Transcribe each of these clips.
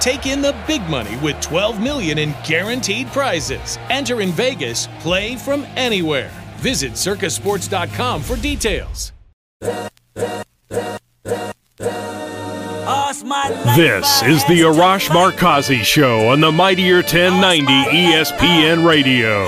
Take in the big money with 12 million in guaranteed prizes. Enter in Vegas, play from anywhere. Visit circasports.com for details. This is the Arash Markazi Show on the Mightier 1090 ESPN Radio.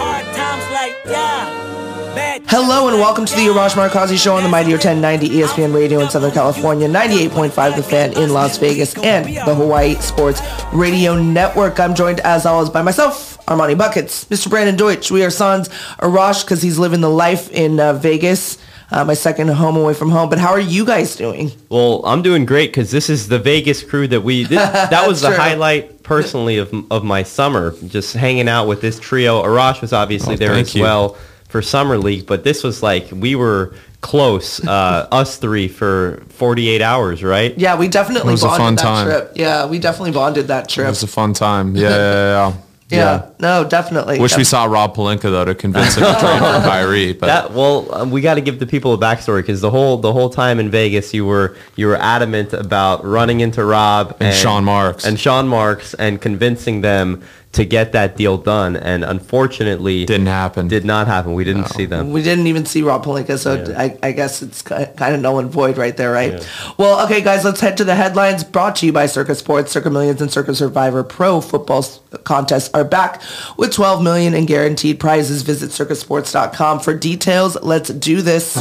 Hello and welcome to the Arash Markazi Show on the Mightier 1090 ESPN Radio in Southern California, 98.5 The Fan in Las Vegas, and the Hawaii Sports Radio Network. I'm joined as always by myself, Armani Buckets, Mr. Brandon Deutsch. We are sons Arash because he's living the life in uh, Vegas. Uh, my second home away from home. But how are you guys doing? Well, I'm doing great because this is the Vegas crew that we. This, that was the True. highlight personally of of my summer, just hanging out with this trio. Arash was obviously Oh, there as you. well for summer league, but this was like we were close, uh, us three for 48 hours, right? Yeah, we definitely It was a bonded fun that time. trip. Yeah, we definitely bonded that trip. It was a fun time. Yeah, yeah, yeah. yeah. yeah. no, definitely. Wish we saw Rob Pelinka though to convince him to trade for Kyrie. But That well, um, we got to give the people a backstory because the whole the whole time in Vegas, you were you were adamant about running into Rob And Sean Marks. and Sean Marks and convincing them to get that deal done. And unfortunately, didn't happen. did not happen. We didn't see them. We didn't even see Rob Pelinka, so Yeah. I, I guess it's kind of null and void right there, right? Well, okay, guys, let's head to the headlines brought to you by Circa Sports. Circa Millions and Circa Survivor Pro Football contests are back with 12 million in guaranteed prizes. Visit circasports.com for details. Let's do this.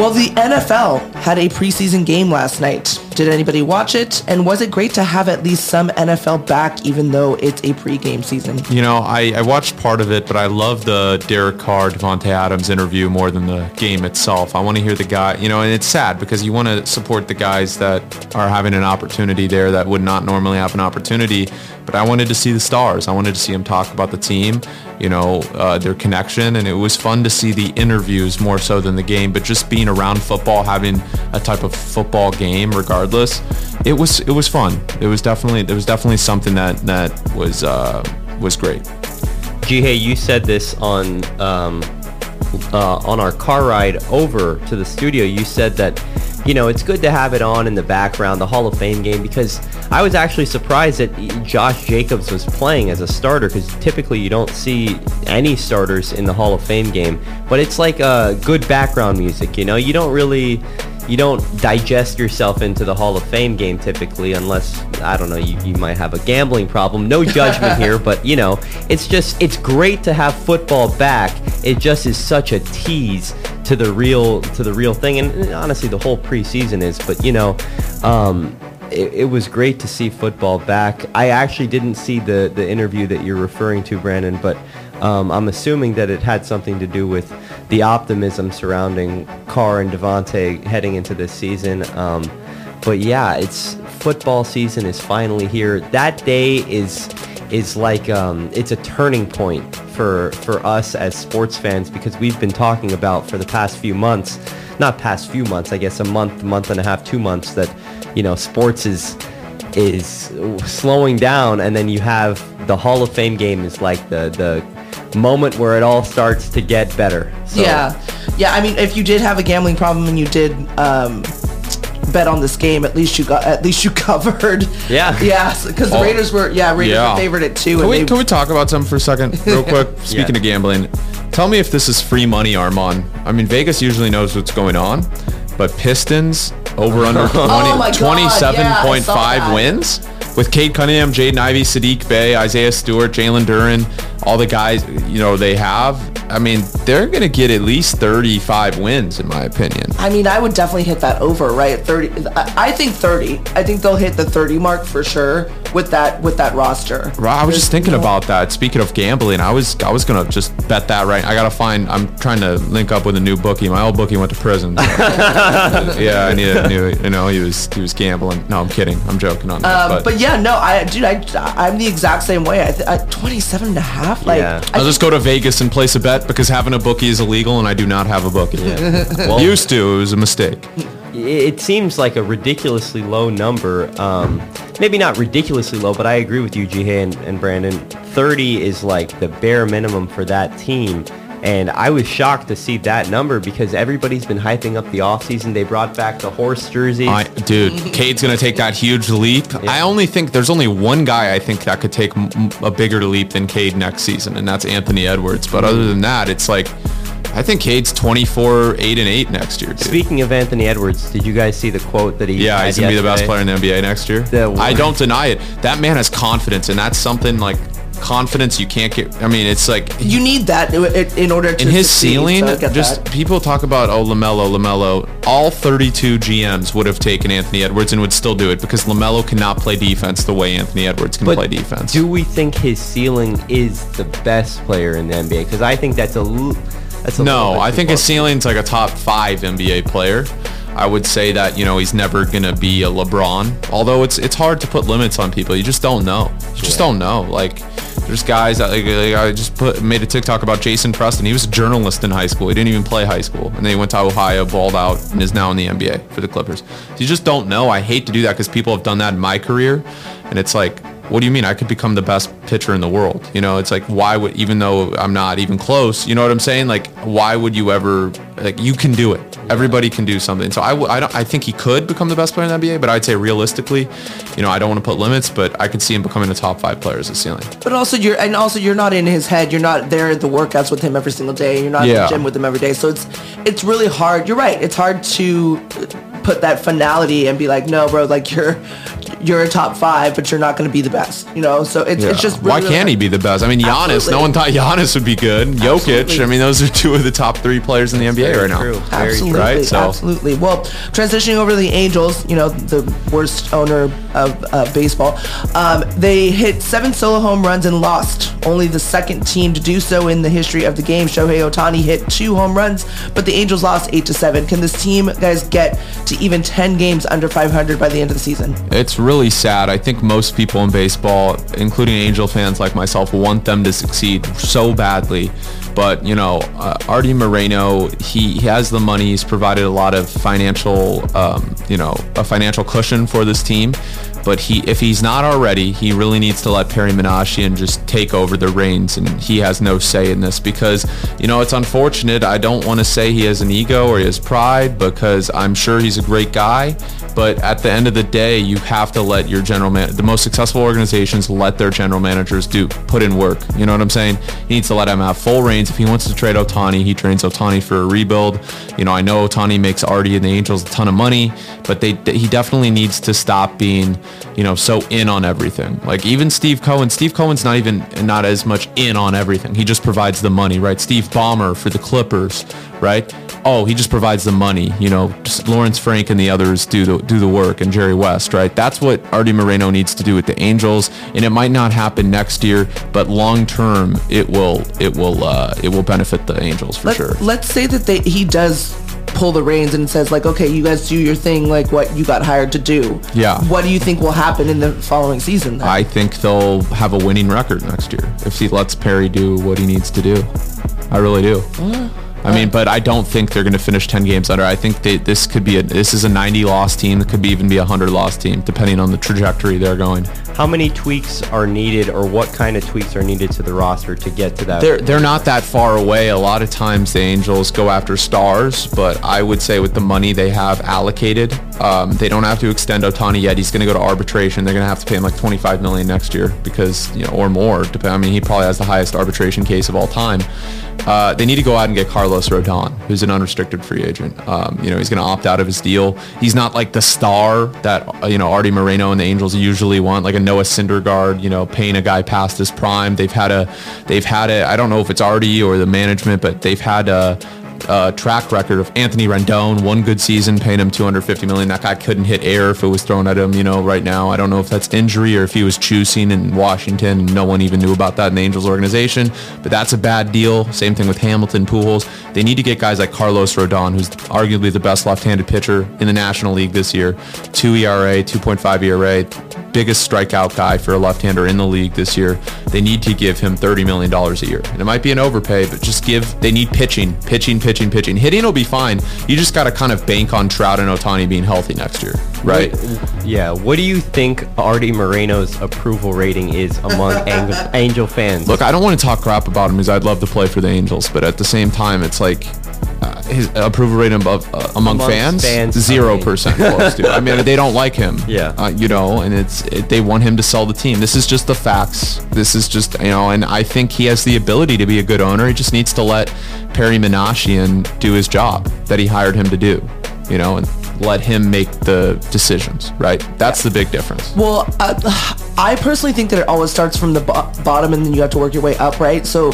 Well, the NFL had a preseason game last night. Did anybody watch it? And was it great to have at least some NFL back, even though it's a pregame season? You know, I, I watched part of it, but I love the Derek Carr, Davante Adams interview more than the game itself. I want to hear the guy, you know, and it's sad because you want to support the guys that are having an opportunity there that would not normally have an opportunity. But I wanted to see the stars. I wanted to see them talk about the team, you know, uh, their connection. And it was fun to see the interviews more so than the game, but just being around football, having a type of football game regardless, it was, it was fun. It was definitely, there was definitely something that, that was, uh, was great. Ji Hae, you said this on um, uh, on our car ride over to the studio. You said that you know it's good to have it on in the background, the Hall of Fame game, because I was actually surprised that Josh Jacobs was playing as a starter, because typically you don't see any starters in the Hall of Fame game. But it's like uh, good background music. You know, you don't really you don't digest yourself into the Hall of Fame game typically unless I don't know you, you might have a gambling problem. No judgment here, but you know it's just it's great to have football back. It just is such a tease to the real to the real thing, and, and honestly the whole preseason is. But you know. Um, it, it was great to see football back. I actually didn't see the, the interview that you're referring to, Brandon, but um, I'm assuming that it had something to do with the optimism surrounding Carr and Davante heading into this season. Um, but yeah, it's football season is finally here. That day is is like um, it's a turning point for for us as sports fans because we've been talking about for the past few months, not past few months, I guess a month, month and a half, two months that you know sports is is slowing down, and then you have the Hall of Fame game is like the the moment where it all starts to get better. So, Yeah, yeah. I mean, if you did have a gambling problem and you did um, bet on this game, at least you got at least you covered. Yeah. yeah. Because the Oh, Raiders were yeah Raiders yeah. were favored at two. Can and we, they, can we talk about something for a second, real quick? Speaking of gambling, tell me if this is free money, Armand. I mean, Vegas usually knows what's going on, but Pistons over under 20, Oh my God, yeah, 27.5 wins with Cade Cunningham, Jaden Ivey, Saddiq Bey, Isaiah Stewart, Jalen Duren, all the guys, you know, they have, I mean, they're going to get at least 35 wins, in my opinion. I mean, I would definitely hit that over, right? 30. I think 30. I think they'll hit the 30 mark for sure with that with that roster. Right, I was just thinking no- about that. Speaking of gambling, I was I was gonna just bet that right. I gotta find. I'm trying to link up with a new bookie. My old bookie went to prison. so- yeah, I need a new. You know, he was he was gambling. No, I'm kidding. I'm joking on that. Um, but, yeah, no, I dude, I I'm the exact same way. I, th- I 27 and a half. Like, Yeah. I I'll just go to Vegas and place a bet because having a bookie is illegal and I do not have a bookie. Used to. It was a mistake. it seems like a ridiculously low number. Um, maybe not ridiculously low, but I agree with you, Ji Hae and, and Brandon. 30 is like the bare minimum for that team. And I was shocked to see that number because everybody's been hyping up the offseason. They brought back the horse jerseys. I, dude, Cade's gonna take that huge leap. I only think there's only one guy I think that could take a bigger leap than Cade next season, and that's Anthony Edwards. But other than that, it's like I think Cade's 24, eight and eight next year, dude. Speaking of Anthony Edwards, did you guys see the quote that he yeah, he's gonna be the best player in the NBA next year. I don't deny it. That man has confidence, and that's something like confidence you can't get. I mean, it's like you need that i- i- in order to in his succeed, ceiling, so just that. people talk about oh Lamelo, Lamelo. All 32 GMs would have taken Anthony Edwards and would still do it because Lamelo cannot play defense the way Anthony Edwards can But play defense. do we think his ceiling is the best player in the NBA? Because I think that's a l- that's a little no, bit I think his far. ceiling's like a top five NBA player. I would say that you know he's never gonna be a LeBron. Although it's it's hard to put limits on people. You just don't know. You just don't know. Like there's guys that like, like, I just put made a TikTok about Jason Preston. He was a journalist in high school. He didn't even play high school, and then he went to Ohio, balled out, and is now in the NBA for the Clippers. You just don't know. I hate to do that because people have done that in my career, and it's like what do you mean? I could become the best pitcher in the world. You know, it's like why would even though I'm not even close, you know what I'm saying? Like why would you ever like you can do it. Everybody can do something. So I, w- I, don't, I think he could become the best player in the NBA, but I'd say realistically, you know, I don't want to put limits, but I could see him becoming a top five player as a ceiling. But also you're and also you're not in his head. You're not there at the workouts with him every single day. You're not in the gym with him every day. So it's it's really hard. You're right. It's hard to put that finality and be like, no, bro, like you're you're a top five, but you're not going to be the best. You know. So it's it's just really, why can't he be the best? I mean, Giannis. Absolutely. No one thought Giannis would be good. Jokic. Absolutely. I mean, those are two of the top three players in the NBA Very right now. true. Very Absolutely, true. right? So- absolutely. Well, transitioning over to the Angels, you know, the worst owner of uh, baseball, um, they hit seven solo home runs and lost. Only the second team to do so in the history of the game. Shohei Ohtani hit two home runs, but the Angels lost eight to seven. Can this team, guys, get to even ten games under 500 by the end of the season? It's really sad. I think most people in baseball, including Angel fans like myself, want them to succeed so badly. But, you know, uh, Artie Moreno, he, he has the money. He's provided a lot of financial, um, you know, a financial cushion for this team. But he, if he's not already, he really needs to let Perry Minasian just take over the reins, and he has no say in this because, you know, it's unfortunate. I don't want to say he has an ego or he has pride because I'm sure he's a great guy. But at the end of the day, you have to let your general man, the most successful organizations, let their general managers do put in work. You know what I'm saying? He needs to let him have full reins. If he wants to trade Ohtani, he trains Ohtani for a rebuild. You know, I know Ohtani makes Artie and the Angels a ton of money, but they he definitely needs to stop being, you know, so in on everything. Like even Steve Cohen, Steve Cohen's not even not as much in on everything. He just provides the money, right? Steve Ballmer for the Clippers, right? Oh, he just provides the money. You know, just Lawrence Frank and the others do the do the work, and Jerry West, right? That's what Artie Moreno needs to do with the Angels, and it might not happen next year, but long term, it will it will uh, it will benefit the Angels for Let, sure. Let's say that they, he does pull the reins and says like, okay, you guys do your thing, like what you got hired to do. Yeah. What do you think will happen in the following season? Then? I think they'll have a winning record next year if he lets Perry do what he needs to do. I really do. I mean, but I don't think they're going to finish 10 games under. I think they, this could be a this is a 90 loss team. It could be even be a 100 loss team depending on the trajectory they're going. How many tweaks are needed, or what kind of tweaks are needed to the roster to get to that? They're they're not that far away. A lot of times the Angels go after stars, but I would say with the money they have allocated, um, they don't have to extend Ohtani yet. He's going to go to arbitration. They're going to have to pay him like 25 million next year because you know or more. I mean, he probably has the highest arbitration case of all time. Uh, they need to go out and get Carlos Rodon, who's an unrestricted free agent. Um, you know, he's going to opt out of his deal. He's not like the star that you know Artie Moreno and the Angels usually want, like a a Noah Syndergaard, you know, paying a guy past his prime. They've had a, they've had a, I don't know if it's Artie or the management, but they've had a, a track record of Anthony Rendon, one good season, paying him 250 million. That guy couldn't hit air if it was thrown at him, you know, right now. I don't know if that's injury or if he was choosing in Washington. No one even knew about that in the Angels organization, but that's a bad deal. Same thing with Hamilton, Pujols. They need to get guys like Carlos Rodon, who's arguably the best left-handed pitcher in the National League this year. 2 ERA, 2.5 ERA, biggest strikeout guy for a left-hander in the league this year. They need to give him $30 million a year. And it might be an overpay, but just give, they need pitching, pitching, pitching, pitching. Hitting will be fine. You just got to kind of bank on Trout and Ohtani being healthy next year, right? Yeah. What do you think Artie Moreno's approval rating is among Angel, Angel fans? Look, I don't want to talk crap about him because I'd love to play for the Angels, but at the same time, it's like his approval rate above, uh, among Amongst fans, fans, zero I mean. percent close to. I mean, they don't like him. Yeah. uh, you know, and it's it, they want him to sell the team. This is just the facts. This is just you know, and I think he has the ability to be a good owner. He just needs to let Perry Minasian do his job that he hired him to do. You know, and let him make the decisions. Right. That's the big difference. Well, uh, I personally think that it always starts from the bo- bottom and then you have to work your way up, right? So,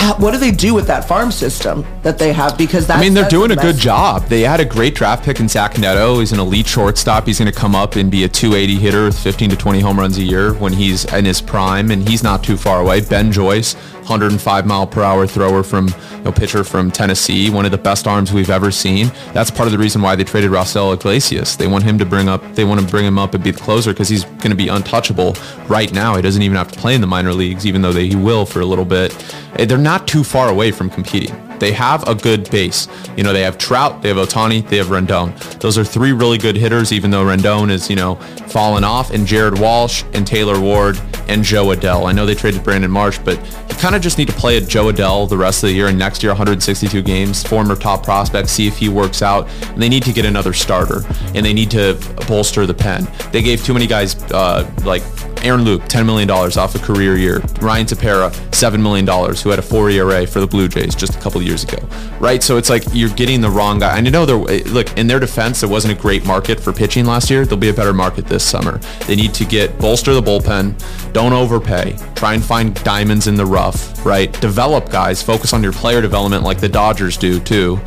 ha- what do they do with that farm system that they have? Because that's, I mean, they're doing a good job. They had a great draft pick in Zach Neto. He's an elite shortstop. He's going to come up and be a 280 hitter with 15 to 20 home runs a year when he's in his prime, and he's not too far away. Ben Joyce, 105 mile per hour thrower from you know, pitcher from Tennessee, one of the best arms we've ever seen. That's part of the reason why they traded Rafael Iglesias. They want him to bring up. They want to bring him up and be the closer because he's going to be untouchable right now. He doesn't even have to play in the minor leagues, even though they, he will for a little bit. Eh, They're not too far away from competing. They have a good base. You know, they have Trout, they have Ohtani, they have Rendon. Those are three really good hitters, even though Rendon is, you know, fallen off. And Jared Walsh and Taylor Ward and Jo Adell. I know they traded Brandon Marsh, but you kind of just need to play at Jo Adell the rest of the year and next year 162 games, former top prospect, see if he works out. And they need to get another starter and they need to bolster the pen. They gave too many guys uh, like Aaron Loup, $10 million off a career year. Ryan Tepera, $7 million, who had a 4 ERA for the Blue Jays just a couple of years ago. Right? So it's like you're getting the wrong guy. And I know they're, look, in their defense, there wasn't a great market for pitching last year. There'll be a better market this summer. They need to get, bolster the bullpen, don't overpay, try and find diamonds in the rough, right? Develop guys, focus on your player development like the Dodgers do too,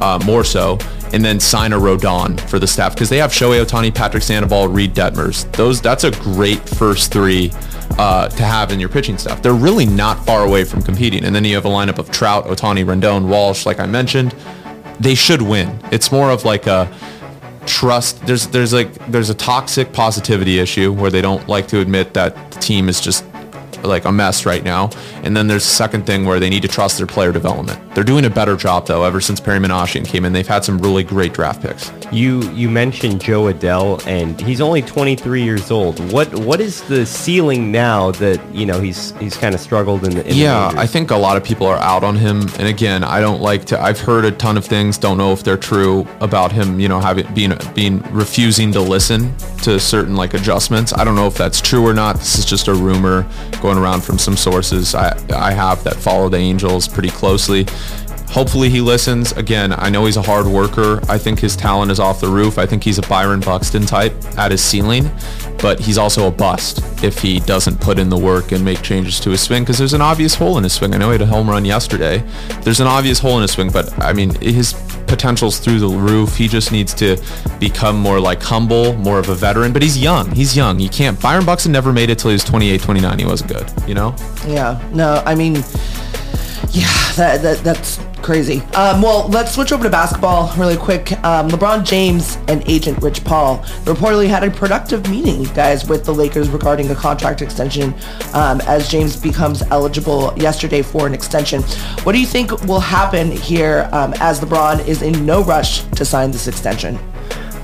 uh, more so and then sign a Rodon for the staff because they have Shohei Ohtani, Patrick Sandoval, Reed Detmers. Those that's a great first three uh, to have in your pitching staff. They're really not far away from competing. And then you have a lineup of Trout, Ohtani, Rendon, Walsh, like I mentioned. They should win. It's more of like a trust. There's there's like there's a toxic positivity issue where they don't like to admit that the team is just like a mess right now. And then there's a second thing where they need to trust their player development. They're doing a better job though ever since Perry Minasian came in. They've had some really great draft picks. You you mentioned Jo Adell, and he's only 23 years old. What what is the ceiling now that you know he's he's kind of struggled in the in Yeah, majors? I think a lot of people are out on him. And again, I don't like to. I've heard a ton of things. Don't know if they're true about him. You know, having being being refusing to listen to certain like adjustments. I don't know if that's true or not. This is just a rumor going around from some sources I I have that follow the Angels pretty closely. Hopefully he listens. Again, I know he's a hard worker. I think his talent is off the roof. I think he's a Byron Buxton type at his ceiling, but he's also a bust if he doesn't put in the work and make changes to his swing because there's an obvious hole in his swing. I know he had a home run yesterday. There's an obvious hole in his swing, but I mean, his potential's through the roof. He just needs to become more like humble, more of a veteran, but he's young. He's young. You can't. Byron Buxton never made it till he was 28, 29. He wasn't good, you know? Yeah. No, I mean, yeah, that, that that's crazy. Um, well, let's switch over to basketball really quick. Um, LeBron James and agent Rich Paul reportedly had a productive meeting, guys, with the Lakers regarding a contract extension um, as James becomes eligible yesterday for an extension. What do you think will happen here um, as LeBron is in no rush to sign this extension?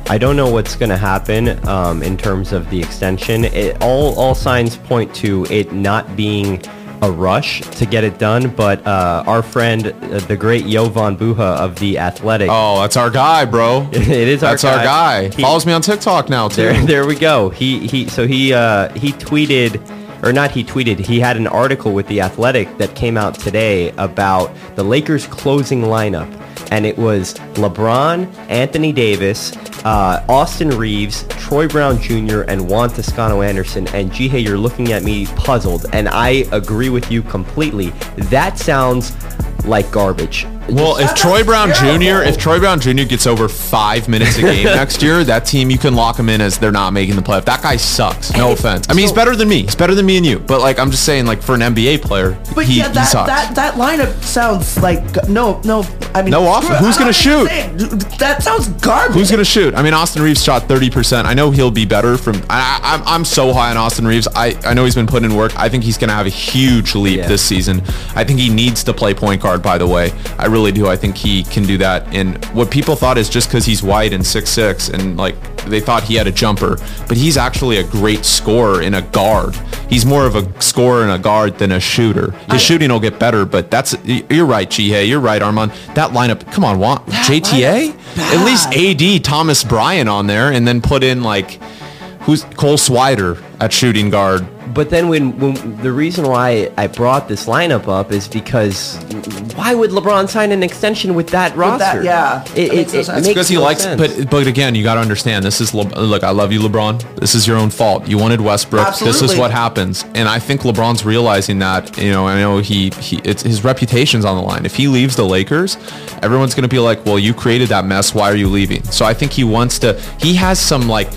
I don't know what's going to happen um, in terms of the extension. It, all all signs point to it not being a rush to get it done. But uh, our friend, uh, the great Jovan Buha of the Athletic, Oh, that's our guy, bro. it is our That's our guy. He- Follows me on TikTok now too. There, there we go. He he. So he uh, he tweeted, or not? He tweeted. He had an article with the Athletic that came out today about the Lakers' closing lineup, and it was LeBron, Anthony Davis, uh, Austin Reaves, Troy Brown Jr. and Juan Toscano Anderson, and Jihei, you're looking at me puzzled, and I agree with you completely. That sounds like garbage. Well, if Troy Brown Jr. if Troy Brown Jr. gets over five minutes a game next year, that team you can lock him in as they're not making the playoff. That guy sucks. No offense. I mean, he's better than me. He's better than me and you. But like, I'm just saying, like for an NBA player, But he, yeah, he that, sucks. that that lineup sounds like no, no. I mean, No off- screw who's gonna shoot? saying- That sounds garbage. Who's gonna shoot? I mean, Austin Reaves shot 30%. I know he'll be better from. I, I, I'm I'm so high on Austin Reaves. I, I know he's been putting in work. I think he's gonna have a huge leap Yeah. this season. I think he needs to play point guard. By the way, I really do. I think he can do that. And what people thought is just because he's white and 6'6", and like they thought he had a jumper, but he's actually a great scorer in a guard. He's more of a scorer and a guard than a shooter. His shooting will get better, but that's you're right, Ji Hae. You're right, Armand. That lineup. Come on, want JTA? At least AD Thomas Bryant on there, and then put in like who's Cole Swider at shooting guard. But then when, when the reason why I brought this lineup up is because why would LeBron sign an extension with that roster? that- yeah, it, that it, it makes because he likes sense. but but again you got to understand this is Le- look i love you lebron. This is your own fault. You wanted westbrook. Absolutely. this is what happens. And i think lebron's realizing that you know i know he, he it's his reputation's on the line. If he leaves the lakers everyone's going to be like well you created that mess. Why are you leaving? So i think he wants to he has some like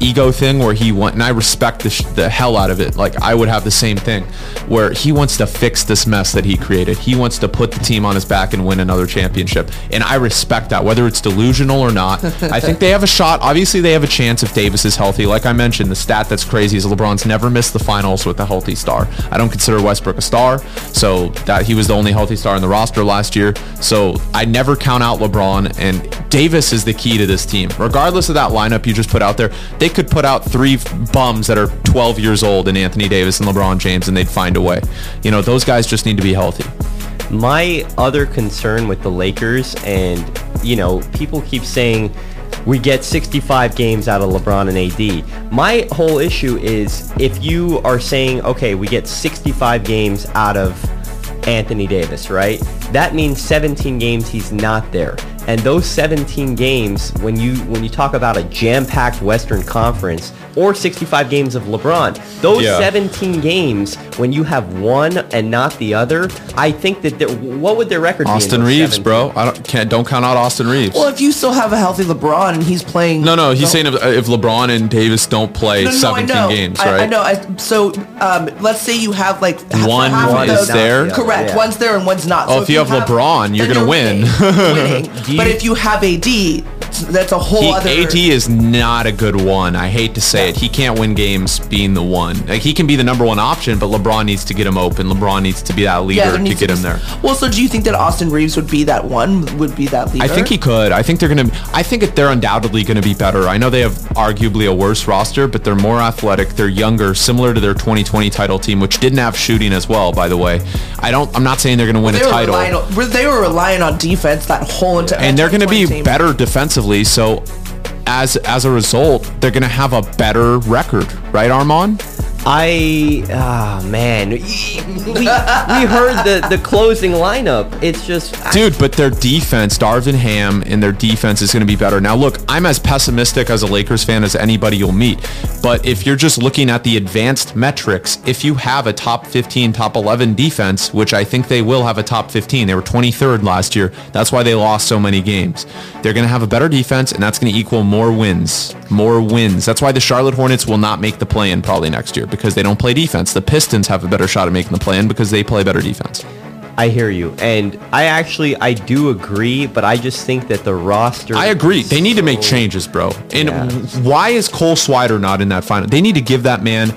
ego thing where he want and I respect the, sh- the hell out of it. Like I would have the same thing where he wants to fix this mess that he created. He wants to put the team on his back and win another championship. And I respect that whether it's delusional or not. I think they have a shot. Obviously they have a chance if Davis is healthy. Like I mentioned the stat that's crazy is LeBron's never missed the finals with a healthy star. I don't consider Westbrook a star so that he was the only healthy star in the roster last year. So I never count out LeBron and Davis is the key to this team. Regardless of that lineup you just put out there they could put out three bums that are 12 years old in Anthony Davis and LeBron James and they'd find a way. You know, those guys just need to be healthy. My other concern with the Lakers, and you know, people keep saying we get 65 games out of LeBron and AD. My whole issue is if you are saying, okay, we get 65 games out of Anthony Davis, right? That means 17 games he's not there. And those 17 games, when you when you talk about a jam-packed Western Conference or 65 games of LeBron, those Yeah. 17 games when you have one and not the other, I think that there- what would their record be? Austin Reaves, 17? bro. I don't can't don't count out Austin Reaves. Well, if you still have a healthy LeBron and he's playing. no, no, he's the- saying if, if LeBron and Davis don't play No, no, I 17 know. games, right? I know. I, so um, let's say you have like One one those- is there. Correct. Yeah. One's there and one's not. Oh, So if you have LeBron, you're gonna win. winning, winning. But if you have AD, that's a whole He, other. AD is not a good one. I hate to say it. He can't win games being the one. Like he can be the number one option, but LeBron needs to get him open. LeBron needs to be that leader there to get be- him there. Well, so do you think that Austin Reaves would be that one? Would be that leader? I think he could. I think they're gonna. I think that they're undoubtedly gonna be better. I know they have arguably a worse roster, but they're more athletic. They're younger, similar to their 2020 title team, which didn't have shooting as well. By the way, I don't. I'm not saying they're gonna win They a title. on, they were relying on defense that whole entire. And they're going to be team. better defensively. So as as a result, they're going to have a better record, right, Armand? I ah man, we, we heard the the closing lineup. It's just I- Dude, but their defense, Darvin Ham, and their defense is going to be better. Now, look, I'm as pessimistic as a Lakers fan as anybody you'll meet. But if you're just looking at the advanced metrics, if you have a top 15, top 11 defense, which I think they will have a top 15, they were 23rd last year. That's why they lost so many games. They're going to have a better defense, and that's going to equal more wins. More wins. That's why the Charlotte Hornets will not make the play-in probably next year because they don't play defense. The Pistons have a better shot at making the play-in because they play better defense. I hear you, and I actually I do agree, but I just think that the roster. I agree. They need to make changes, bro. And Yeah. why is Cole Swider not in that final? They need to give that man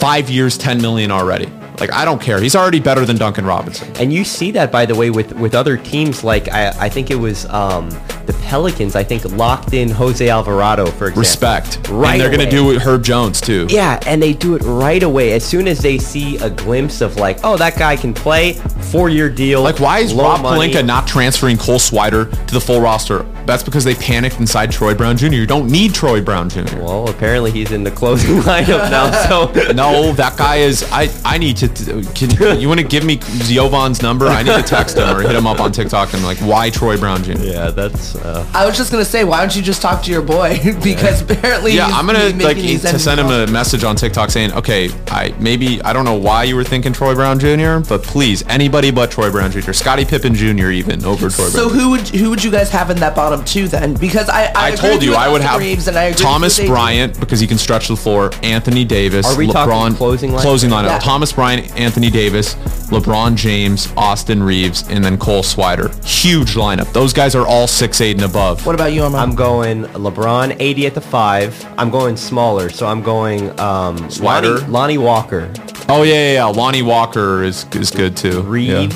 five years, ten million already. Like I don't care. He's already better than Duncan Robinson. And you see that, by the way, with with other teams. Like I, I think it was um, the Pelicans. I think locked in Jose Alvarado for example. Respect. Right and they're gonna do it with Herb Jones too. Yeah, and they do it right away as soon as they see a glimpse of like, oh, that guy can play. Four year deal. Like why is Rob money. Pelinka not transferring Cole Swider to the full roster that's because they panicked inside Troy Brown Jr. You don't need Troy Brown Jr. Well, apparently he's in the closing lineup now. So no, that guy is. I I need to. Can you want to give me Jovan's number? I need to text him or hit him up on TikTok and like, why Troy Brown Jr. Yeah, that's. Uh, I was just gonna say, why don't you just talk to your boy? because apparently, yeah, I'm gonna like to send him a message on TikTok saying, okay, I maybe I don't know why you were thinking Troy Brown Jr., but please, anybody but Troy Brown Jr., Scottie Pippen Jr. even over Troy. So Brown who would who would you guys have in that bottom two then? Because I I, I told you I would have Reaves and I Thomas Bryant because he can stretch the floor. Anthony Davis. Are we LeBron, talking closing lineup? Closing lineup. Yeah. Thomas Bryant, Anthony Davis, LeBron James, Austin Reaves, and then Cole Swider. Huge lineup. Those guys are all six eight and above. What about you, Armand? I'm going LeBron 80 at the five. I'm going smaller, so I'm going um, Swider? Lonnie, Lonnie Walker, Oh yeah, yeah, yeah. Lonnie Walker is is good too. Yeah.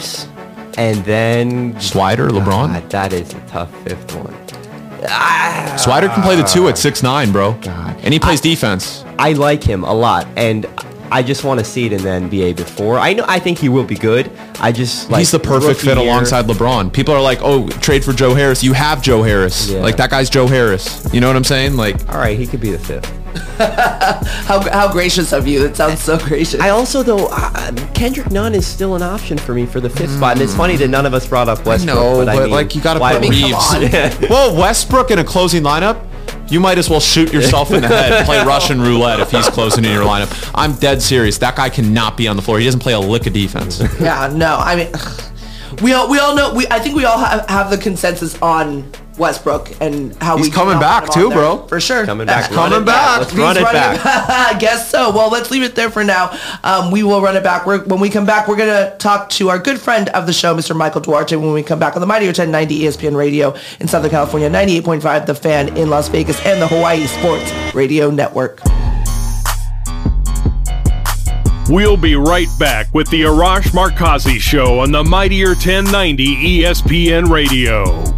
And then Swider, LeBron. God, that is a tough fifth one. Ah. Swider can play the two at six nine, bro. And he plays defense. I like him a lot, and I just want to see it in the NBA before. I know. I think he will be good. I just like He's the perfect fit year. alongside LeBron. People are like, "Oh, trade for Joe Harris." You have Joe Harris. Yeah. Like that guy's Joe Harris. You know what I'm saying? Like All right, he could be the fifth. how how gracious of you! That sounds so gracious. I also though uh, Kendrick Nunn is still an option for me for the fifth spot, and it's funny that none of us brought up Westbrook. no, but, I mean, like you got to why put would- Reaves. well, Westbrook in a closing lineup. You might as well shoot yourself in the head. Play Russian roulette if he's closing in your lineup. I'm dead serious. That guy cannot be on the floor. He doesn't play a lick of defense. yeah, no, I mean, we all we all know. We I think we all have, have the consensus on Westbrook and how He's we coming back too, there. bro. For sure, Coming back, That's coming it back. Let's run it back. I guess so. Well, let's leave it there for now. Um, we will run it back. We're, when we come back, we're going to talk to our good friend of the show, Mr. Michael Duarte, when we come back on the Mightier 1090 ESPN Radio in Southern California, 98.5 The Fan in Las Vegas, and the Hawaii Sports Radio Network. We'll be right back with the Arash Markazi Show on the Mightier 1090 ESPN Radio.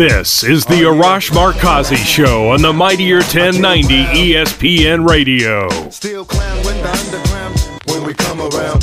This is the Arash Markazi Show on the Mightier 1090 ESPN Radio. Still clown the underground when we come around.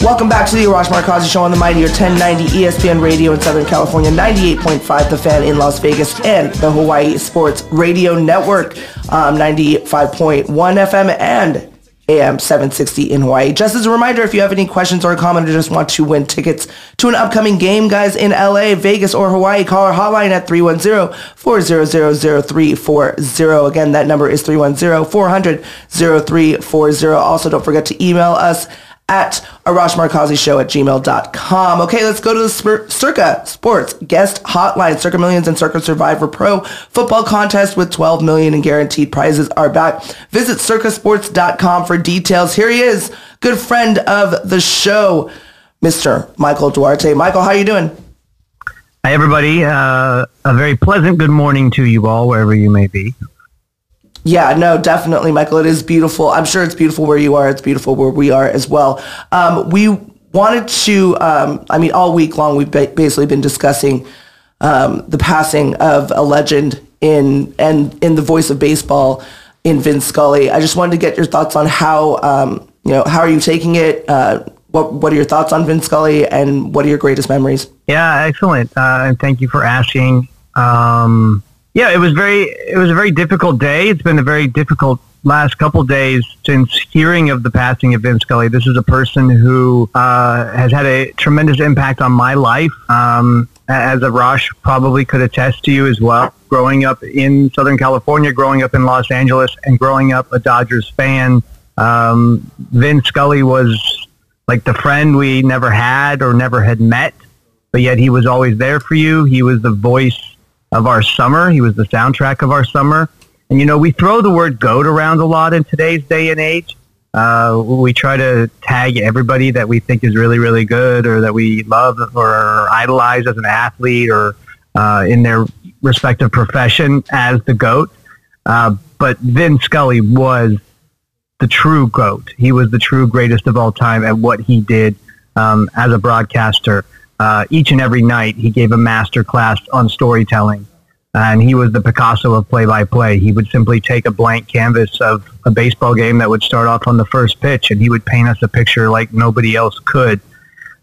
Welcome back to the Arash Markazi Show on the Mightier 1090 ESPN Radio in Southern California, 98.5 The Fan in Las Vegas, and the Hawaii Sports Radio Network, um, 95.1 FM and AM 760 in Hawaii. Just as a reminder, if you have any questions or a comment or just want to win tickets to an upcoming game, guys, in LA, Vegas, or Hawaii, call our hotline at 310-400-0340. Again, that number is 310-400-0340. Also, don't forget to email us at arashmarkazishow at gmail.com. Okay, let's go to the Spir- Circa Sports guest hotline. Circa Millions and Circa Survivor Pro football contest with 12 million in guaranteed prizes are back. Visit circasports.com for details. Here he is, good friend of the show, Mr. Michael Duarte. Michael, how you doing? Hi, everybody. Uh, a very pleasant good morning to you all, wherever you may be. Yeah, no, definitely, Michael. It is beautiful. I'm sure it's beautiful where you are. It's beautiful where we are as well. Um, we wanted to, um, I mean, all week long, we've ba- basically been discussing um, the passing of a legend in and in the voice of baseball in Vin Scully. I just wanted to get your thoughts on how, um, you know, how are you taking it? Uh, what What are your thoughts on Vin Scully, and what are your greatest memories? Yeah, excellent. Uh, and thank you for asking. Um, yeah, it was very, it was a very difficult day. It's been a very difficult last couple days since hearing of the passing of Vin Scully. This is a person who uh, has had a tremendous impact on my life, um, as Arash probably could attest to you as well. Growing up in Southern California, growing up in Los Angeles, and growing up a Dodgers fan, um, Vin Scully was like the friend we never had or never had met, but yet he was always there for you. He was the voice of our summer. He was the soundtrack of our summer. And you know, we throw the word "goat" around a lot in today's day and age. Uh, we try to tag everybody that we think is really, really good, or that we love, or idolize as an athlete, or uh, in their respective profession as the goat. Uh, but Vin Scully was the true goat. He was the true greatest of all time at what he did um, as a broadcaster. Uh, each and every night, he gave a master class on storytelling and he was the Picasso of play-by-play. He would simply take a blank canvas of a baseball game that would start off on the first pitch, and he would paint us a picture like nobody else could.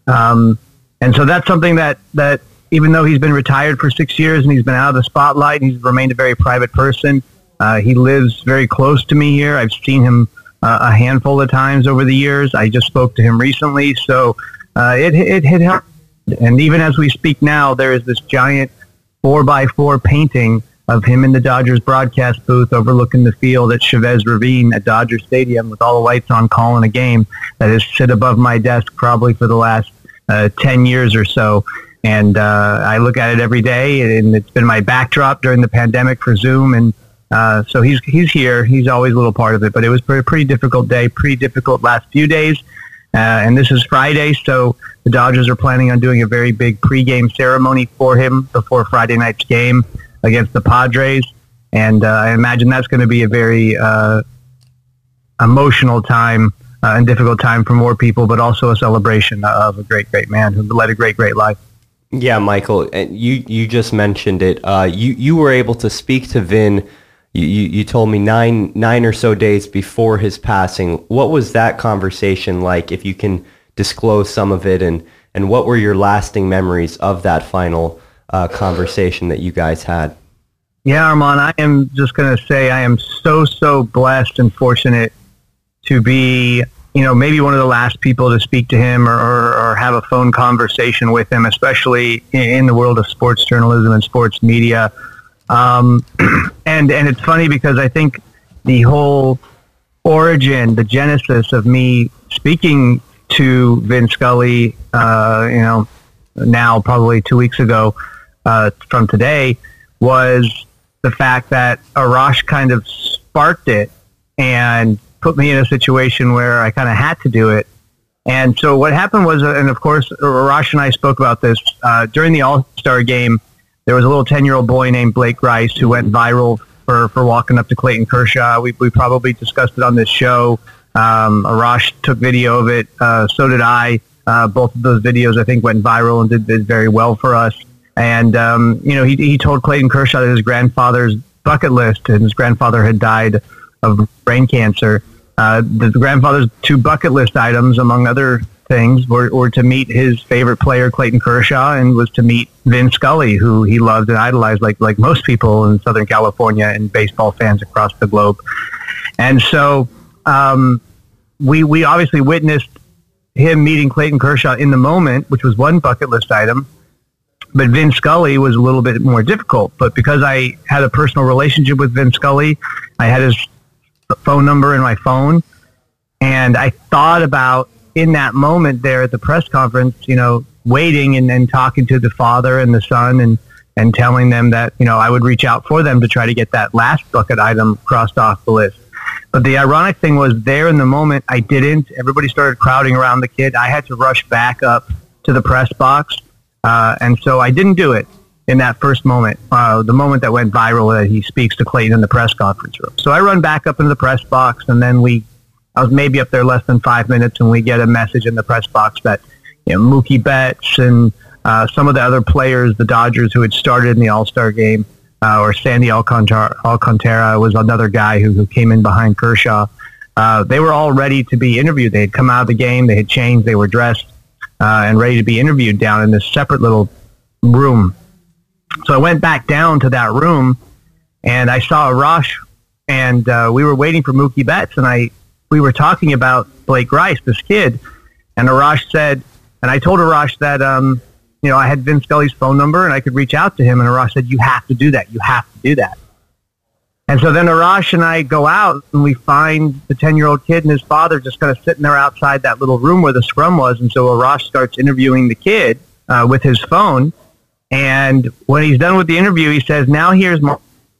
Um, and so that's something that that even though he's been retired for six years and he's been out of the spotlight, and he's remained a very private person. Uh, he lives very close to me here. I've seen him uh, a handful of times over the years. I just spoke to him recently, so uh, it it it helped. And even as we speak now, there is this giant four by four painting of him in the Dodgers broadcast booth overlooking the field at Chavez Ravine at Dodger Stadium with all the lights on calling a game that has sit above my desk probably for the last uh, 10 years or so. And uh, I look at it every day, and it's been my backdrop during the pandemic for Zoom. And uh, so he's he's here. He's always a little part of it. But it was a pretty difficult day, pretty difficult last few days. Uh, and this is Friday, so the Dodgers are planning on doing a very big pregame ceremony for him before Friday night's game against the Padres. And uh, I imagine that's going to be a very uh, emotional time uh, and difficult time for more people, but also a celebration of a great, great man who led a great, great life. Yeah, Michael, and you you just mentioned it. Uh, you you were able to speak to Vin you, you told me nine nine or so days before his passing. What was that conversation like? If you can disclose some of it, and and what were your lasting memories of that final uh, conversation that you guys had? Yeah, Armand, I am just going to say I am so so blessed and fortunate to be you know maybe one of the last people to speak to him or, or, or have a phone conversation with him, especially in, in the world of sports journalism and sports media. Um, and and it's funny because I think the whole origin, the genesis of me speaking to Vin Scully, uh, you know, now probably two weeks ago uh, from today, was the fact that Arash kind of sparked it and put me in a situation where I kind of had to do it. And so what happened was, and of course, Arash and I spoke about this uh, during the All Star game there was a little 10 year old boy named Blake Rice who went viral for, for walking up to Clayton Kershaw. We, we probably discussed it on this show. Um, Arash took video of it. Uh, so did I. Uh, both of those videos, I think, went viral and did, did very well for us. And, um, you know, he, he told Clayton Kershaw that his grandfather's bucket list, and his grandfather had died of brain cancer. Uh, the grandfather's two bucket list items, among other things were, were to meet his favorite player, Clayton Kershaw, and was to meet Vin Scully, who he loved and idolized, like like most people in Southern California and baseball fans across the globe. And so um, we we obviously witnessed him meeting Clayton Kershaw in the moment, which was one bucket list item. But Vin Scully was a little bit more difficult. But because I had a personal relationship with Vin Scully, I had his phone number in my phone, and I thought about in that moment there at the press conference, you know, waiting and then talking to the father and the son and, and telling them that, you know, I would reach out for them to try to get that last bucket item crossed off the list. But the ironic thing was there in the moment, I didn't. Everybody started crowding around the kid. I had to rush back up to the press box. Uh, and so I didn't do it in that first moment, uh, the moment that went viral that he speaks to Clayton in the press conference room. So I run back up into the press box and then we I was maybe up there less than five minutes, and we get a message in the press box that you know, Mookie Betts and uh, some of the other players, the Dodgers who had started in the All Star game, uh, or Sandy Alcantara, Alcantara was another guy who, who came in behind Kershaw. Uh, they were all ready to be interviewed. They had come out of the game, they had changed, they were dressed, uh, and ready to be interviewed down in this separate little room. So I went back down to that room, and I saw Arash, and uh, we were waiting for Mookie Betts, and I we were talking about Blake Rice, this kid, and Arash said, and I told Arash that, um, you know, I had Vin Scully's phone number and I could reach out to him. And Arash said, you have to do that. You have to do that. And so then Arash and I go out and we find the 10 year old kid and his father just kind of sitting there outside that little room where the scrum was. And so Arash starts interviewing the kid uh, with his phone. And when he's done with the interview, he says, now here's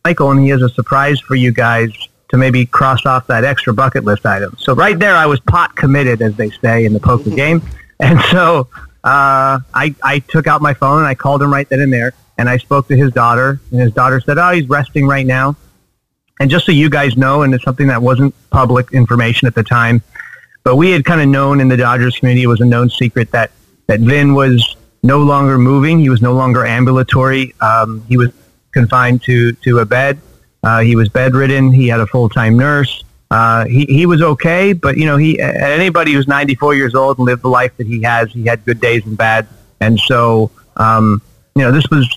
Michael, and he has a surprise for you guys to maybe cross off that extra bucket list item. So right there, I was pot committed, as they say in the poker game. And so uh, I, I took out my phone and I called him right then and there. And I spoke to his daughter, and his daughter said, "Oh, he's resting right now." And just so you guys know, and it's something that wasn't public information at the time, but we had kind of known in the Dodgers community, it was a known secret that that Vin was no longer moving. He was no longer ambulatory. Um, he was confined to to a bed. Uh, he was bedridden. He had a full time nurse. Uh, he he was okay, but you know, he anybody who's 94 years old and lived the life that he has, he had good days and bad, and so um, you know, this was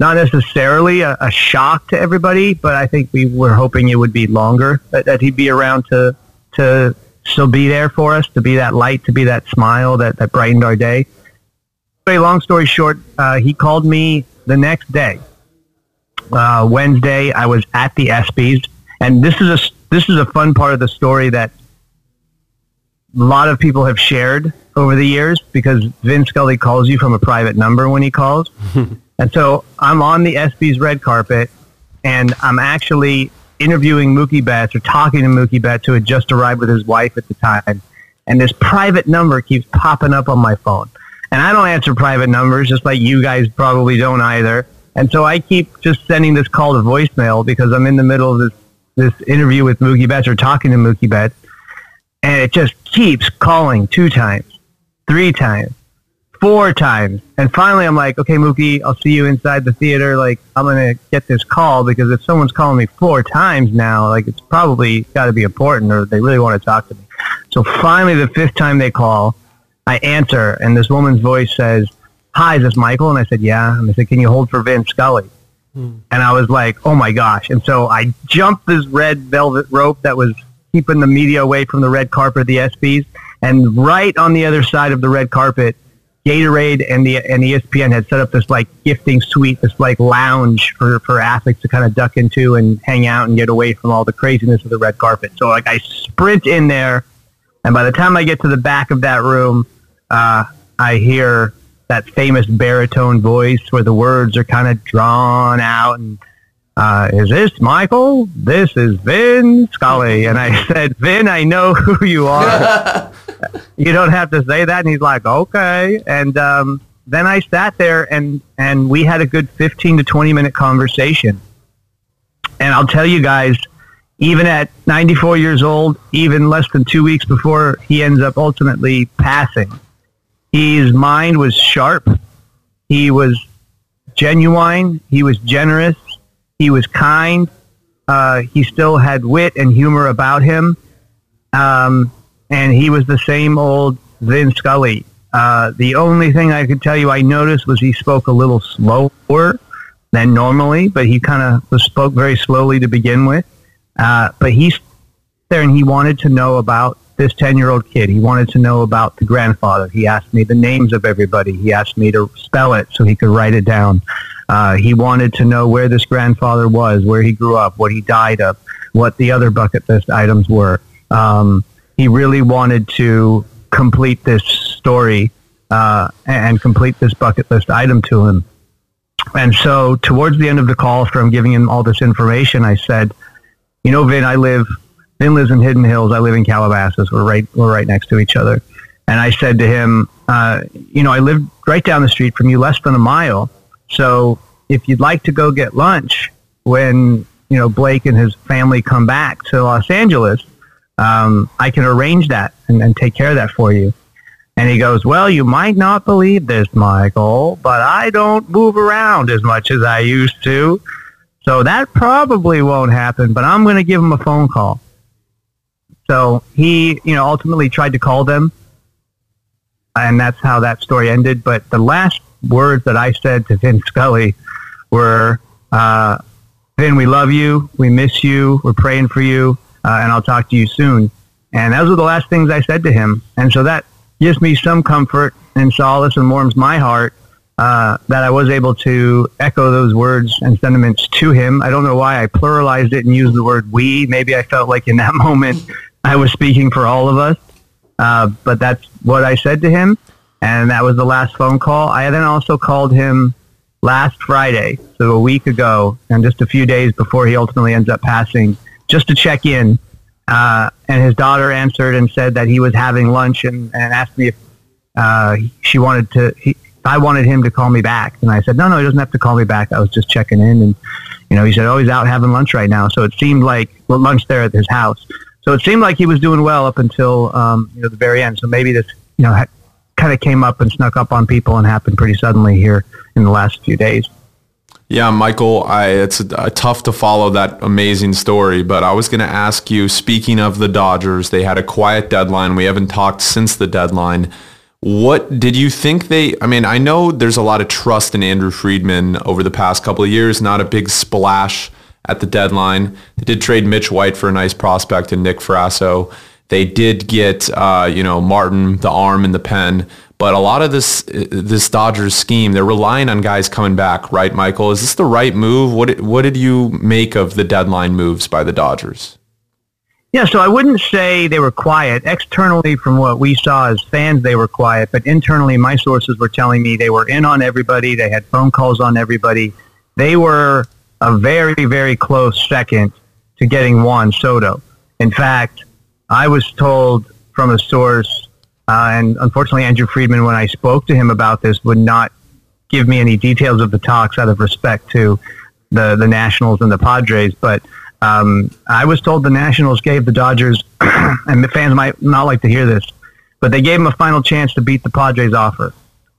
not necessarily a, a, shock to everybody, but I think we were hoping it would be longer that, that, he'd be around to to still be there for us, to be that light, to be that smile that, that brightened our day. Very long story short, uh, he called me the next day, uh, Wednesday. I was at the ESPYS, and this is a this is a fun part of the story that a lot of people have shared over the years because Vin Scully calls you from a private number when he calls. And so I'm on the ESPY's red carpet, and I'm actually interviewing Mookie Betts or talking to Mookie Betts, who had just arrived with his wife at the time. And this private number keeps popping up on my phone. And I don't answer private numbers, just like you guys probably don't either. And so I keep just sending this call to voicemail because I'm in the middle of this, this interview with Mookie Betts or talking to Mookie Betts. And it just keeps calling two times, three times, four times. And finally, I'm like, okay, Mookie, I'll see you inside the theater. Like, I'm to get this call because if someone's calling me four times now, like, it's probably got to be important or they really want to talk to me. So finally, the fifth time they call, I answer, and this woman's voice says, Hi, is this Michael? And I said, Yeah. And they said, Can you hold for Vin Scully? Hmm. And I was like, Oh my gosh. And so I jumped this red velvet rope that was keeping the media away from the red carpet of the ESPYs. And right on the other side of the red carpet Gatorade and the and ESPN had set up this like gifting suite, this like lounge for, for athletes to kind of duck into and hang out and get away from all the craziness of the red carpet. So like I sprint in there, and by the time I get to the back of that room, uh, I hear that famous baritone voice where the words are kind of drawn out and uh, is this Michael? This is Vin Scully. And I said, Vin, I know who you are. you don't have to say that. And he's like, okay. And um, then I sat there and, and we had a good 15 to 20 minute conversation. And I'll tell you guys, even at 94 years old, even less than two weeks before he ends up ultimately passing, his mind was sharp. He was genuine. He was generous he was kind. Uh, he still had wit and humor about him. Um, and he was the same old Vin Scully. Uh, the only thing I could tell you I noticed was he spoke a little slower than normally, but he kind of spoke very slowly to begin with. Uh, but he's there and he wanted to know about this 10 year old kid. He wanted to know about the grandfather. He asked me the names of everybody. He asked me to spell it so he could write it down. Uh, he wanted to know where this grandfather was, where he grew up, what he died of, what the other bucket list items were. Um, he really wanted to complete this story uh, and complete this bucket list item to him. And so, towards the end of the call, from giving him all this information, I said, "You know, Vin, I live. Vin lives in Hidden Hills. I live in Calabasas. We're right. We're right next to each other." And I said to him, uh, "You know, I live right down the street from you, less than a mile." So if you'd like to go get lunch when you know Blake and his family come back to Los Angeles, um, I can arrange that and, and take care of that for you. And he goes, Well, you might not believe this, Michael, but I don't move around as much as I used to. So that probably won't happen, but I'm going to give him a phone call. So he, you know, ultimately tried to call them. And that's how that story ended. But the last words that I said to Vin Scully were, uh, Vin, we love you. We miss you. We're praying for you. Uh, and I'll talk to you soon. And those were the last things I said to him. And so that gives me some comfort and solace and warms my heart uh, that I was able to echo those words and sentiments to him. I don't know why I pluralized it and used the word we. Maybe I felt like in that moment I was speaking for all of us. Uh, but that's what I said to him and that was the last phone call. I then also called him last Friday, so a week ago, and just a few days before he ultimately ends up passing, just to check in. Uh, and his daughter answered and said that he was having lunch and, and asked me if uh, she wanted to. He, I wanted him to call me back, and I said, "No, no, he doesn't have to call me back. I was just checking in." And you know, he said, "Oh, he's out having lunch right now." So it seemed like well, lunch there at his house. So it seemed like he was doing well up until um, you know the very end. So maybe this you know ha- kind of came up and snuck up on people and happened pretty suddenly here in the last few days. Yeah, Michael, I, it's tough to follow that amazing story, but I was going to ask you, speaking of the Dodgers, they had a quiet deadline. We haven't talked since the deadline. What did you think they, I mean, I know there's a lot of trust in Andrew Friedman over the past couple of years, not a big splash at the deadline. They did trade Mitch White for a nice prospect and Nick Frasso. They did get, uh, you know, Martin, the arm and the pen. But a lot of this this Dodgers scheme, they're relying on guys coming back, right, Michael? Is this the right move? What what did you make of the deadline moves by the Dodgers? Yeah, so I wouldn't say they were quiet. Externally, from what we saw as fans, they were quiet. But internally, my sources were telling me they were in on everybody. They had phone calls on everybody. They were a very, very close second to getting Juan Soto. In fact, I was told from a source uh, and unfortunately, Andrew Friedman, when I spoke to him about this, would not give me any details of the talks out of respect to the, the Nationals and the Padres. But um, I was told the Nationals gave the Dodgers, and the fans might not like to hear this, but they gave them a final chance to beat the Padres offer.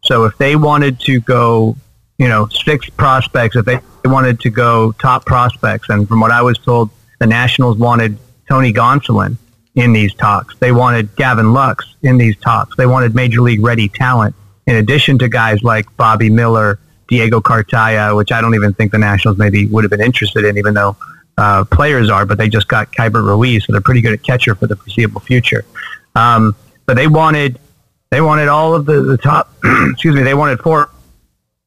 So if they wanted to go, you know, six prospects, if they wanted to go top prospects, and from what I was told, the Nationals wanted Tony Gonsolin in these talks. They wanted Gavin Lux in these talks. They wanted major league ready talent in addition to guys like Bobby Miller, Diego Cartaya, which I don't even think the Nationals maybe would have been interested in, even though uh, players are, but they just got Keibert Ruiz, so they're pretty good at catcher for the foreseeable future. Um, but they wanted they wanted all of the, the top excuse me, they wanted four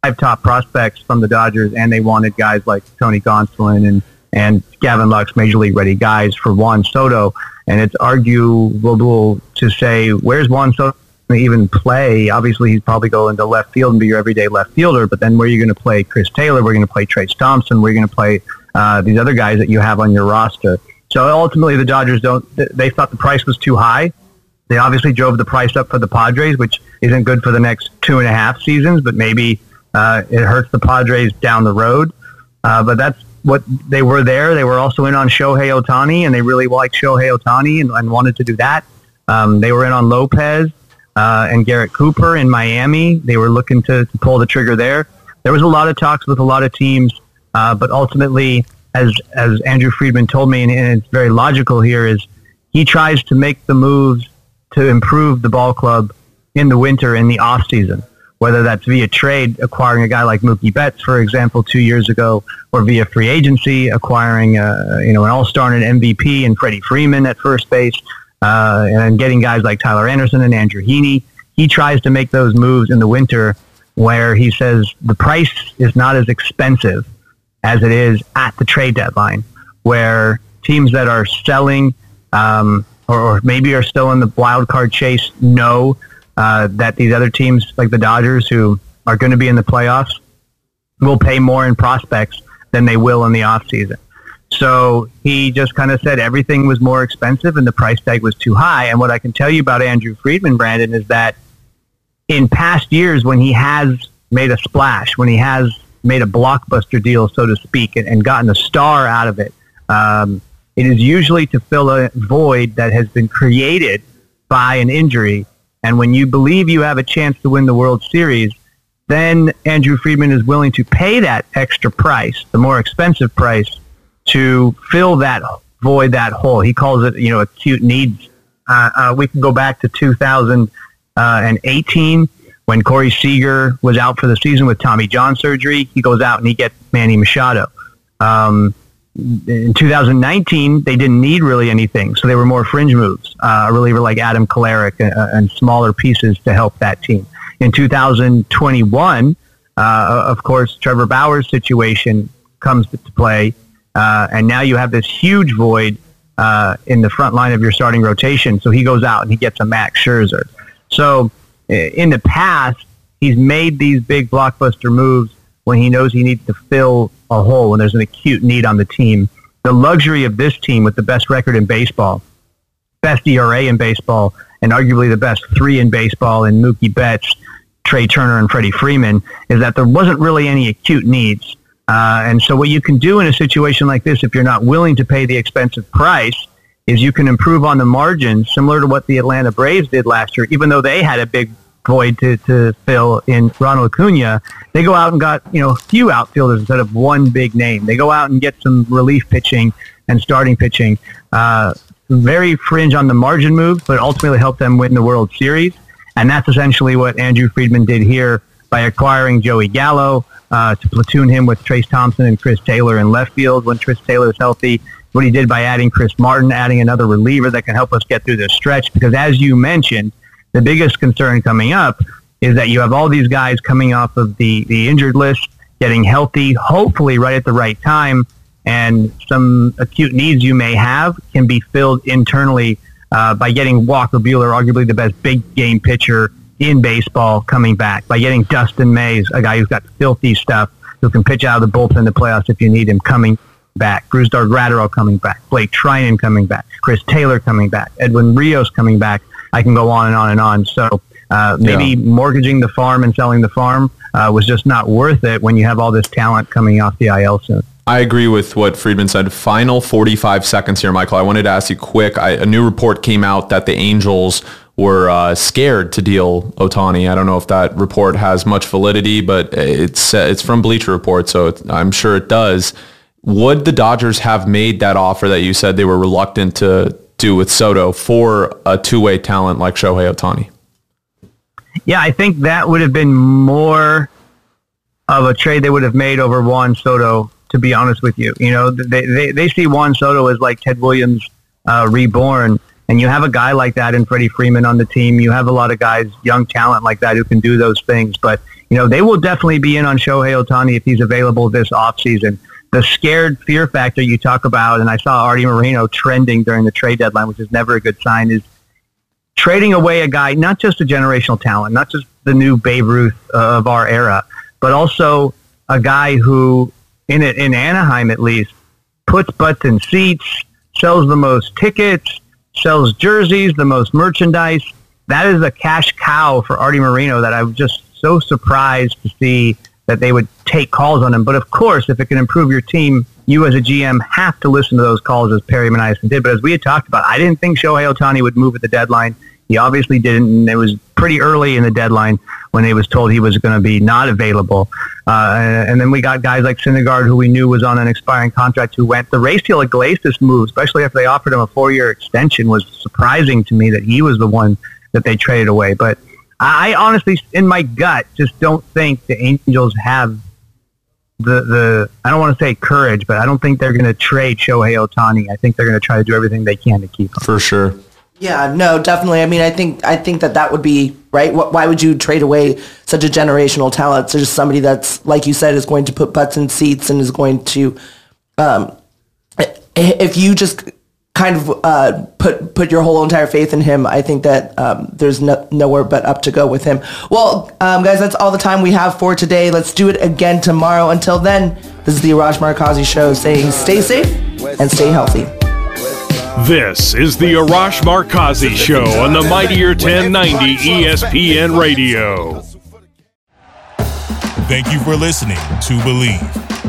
five top prospects from the Dodgers and they wanted guys like Tony Gonsolin and and Gavin Lux, major league ready guys for Juan Soto. And it's arguable to say, where's Juan Soto even play? Obviously, he's probably going to left field and be your everyday left fielder, but then where are you going to play Chris Taylor? We're going to play Trayce Thompson. We're going to play uh, these other guys that you have on your roster. So ultimately, the Dodgers don't, they thought the price was too high. They obviously drove the price up for the Padres, which isn't good for the next two and a half seasons, but maybe uh, it hurts the Padres down the road. Uh, but that's what they were there. They were also in on Shohei Ohtani, and they really liked Shohei Ohtani and, and wanted to do that. Um, they were in on Lopez uh, and Garrett Cooper in Miami. They were looking to, to, pull the trigger there. There was a lot of talks with a lot of teams, uh, but ultimately, as as Andrew Friedman told me, and, and it's very logical here, is he tries to make the moves to improve the ball club in the winter in the off season whether that's via trade, acquiring a guy like Mookie Betts, for example, two years ago, or via free agency, acquiring uh, you know an All-Star and an MVP and Freddie Freeman at first base, uh, and getting guys like Tyler Anderson and Andrew Heaney. He tries to make those moves in the winter where he says the price is not as expensive as it is at the trade deadline, where teams that are selling um, or, or maybe are still in the wild card chase know uh, that these other teams, like the Dodgers, who are going to be in the playoffs, will pay more in prospects than they will in the offseason. So he just kind of said everything was more expensive and the price tag was too high. And what I can tell you about Andrew Friedman, Brandon, is that in past years when he has made a splash, when he has made a blockbuster deal, so to speak, and, and gotten a star out of it, um, it is usually to fill a void that has been created by an injury and when you believe you have a chance to win the World Series, then Andrew Friedman is willing to pay that extra price, the more expensive price, to fill that void, that hole. He calls it, you know, acute needs. Uh, uh, we can go back to 2018 when Corey Seager was out for the season with Tommy John surgery. He goes out and he gets Manny Machado. Um, in 2019, they didn't need really anything, so they were more fringe moves. Uh, a reliever like Adam Kolarek and, uh, and, smaller pieces to help that team. In 2021, uh, of course, Trevor Bauer's situation comes to play, uh, and now you have this huge void uh, in the front line of your starting rotation. So he goes out and he gets a Max Scherzer. So in the past, he's made these big blockbuster moves when he knows he needs to fill a hole when there's an acute need on the team. The luxury of this team with the best record in baseball, best ERA in baseball, and arguably the best three in baseball in Mookie Betts, Trea Turner, and Freddie Freeman is that there wasn't really any acute needs. Uh, and so, what you can do in a situation like this, if you're not willing to pay the expensive price, is you can improve on the margins, similar to what the Atlanta Braves did last year. Even though they had a big void to, to fill in Ronald Acuna, they go out and got you know a few outfielders instead of one big name. They go out and get some relief pitching and starting pitching. Uh, very fringe on the margin moves, but ultimately helped them win the World Series. And that's essentially what Andrew Friedman did here by acquiring Joey Gallo uh, to platoon him with Trayce Thompson and Chris Taylor in left field when Chris Taylor is healthy. What he did by adding Chris Martin, adding another reliever that can help us get through this stretch. Because as you mentioned, the biggest concern coming up is that you have all these guys coming off of the, the injured list, getting healthy, hopefully right at the right time and some acute needs you may have can be filled internally uh, by getting Walker Buehler, arguably the best big game pitcher in baseball, coming back. By getting Dustin Mays, a guy who's got filthy stuff, who can pitch out of the bullpen in the playoffs if you need him, coming back. Brusdar Graterol coming back. Blake Treinen coming back. Chris Taylor coming back. Edwin Rios coming back. I can go on and on and on. So uh, maybe yeah. mortgaging the farm and selling the farm uh, was just not worth it when you have all this talent coming off the IL soon. I agree with what Friedman said. Final 45 seconds here, Michael. I wanted to ask you quick. I, a new report came out that the Angels were uh, scared to deal Ohtani. I don't know if that report has much validity, but it's uh, it's from Bleacher Report, so I'm sure it does. Would the Dodgers have made that offer that you said they were reluctant to do with Soto for a two-way talent like Shohei Ohtani? Yeah, I think that would have been more of a trade they would have made over Juan Soto to be honest with you. You know, they, they, they see Juan Soto as like Ted Williams uh, reborn. And you have a guy like that in Freddie Freeman on the team. You have a lot of guys, young talent like that who can do those things. But, you know, they will definitely be in on Shohei Ohtani if he's available this offseason. The scared fear factor you talk about, and I saw Artie Moreno trending during the trade deadline, which is never a good sign, is trading away a guy, not just a generational talent, not just the new Babe Ruth uh, of our era, but also a guy who in it in Anaheim at least puts butts in seats, sells the most tickets, sells jerseys, the most merchandise. That is a cash cow for Artie Moreno that I'm just so surprised to see that they would take calls on him. But of course, if it can improve your team, you as a GM have to listen to those calls as Perry Minasian did. But as we had talked about, I didn't think Shohei Ohtani would move at the deadline. He obviously didn't, and it was pretty early in the deadline when he was told he was going to be not available. Uh, and, then we got guys like Syndergaard, who we knew was on an expiring contract, who went. The Raisel Iglesias move, especially after they offered him a four-year extension, was surprising to me that he was the one that they traded away. But I honestly, in my gut, just don't think the Angels have the the I don't want to say courage, but I don't think they're going to trade Shohei Ohtani. I think they're going to try to do everything they can to keep him. For sure. Yeah, no, definitely. I mean, I think I think that that would be right. Why would you trade away such a generational talent to just somebody that's like you said is going to put butts in seats and is going to, um, if you just kind of uh, put put your whole entire faith in him, I think that um, there's no, nowhere but up to go with him. Well, um, guys, that's all the time we have for today. Let's do it again tomorrow. Until then, this is the Arash Markazi Show saying stay safe and stay healthy. This is the Arash Markazi Show on the Mightier 1090 ESPN Radio. Thank you for listening to Bleav.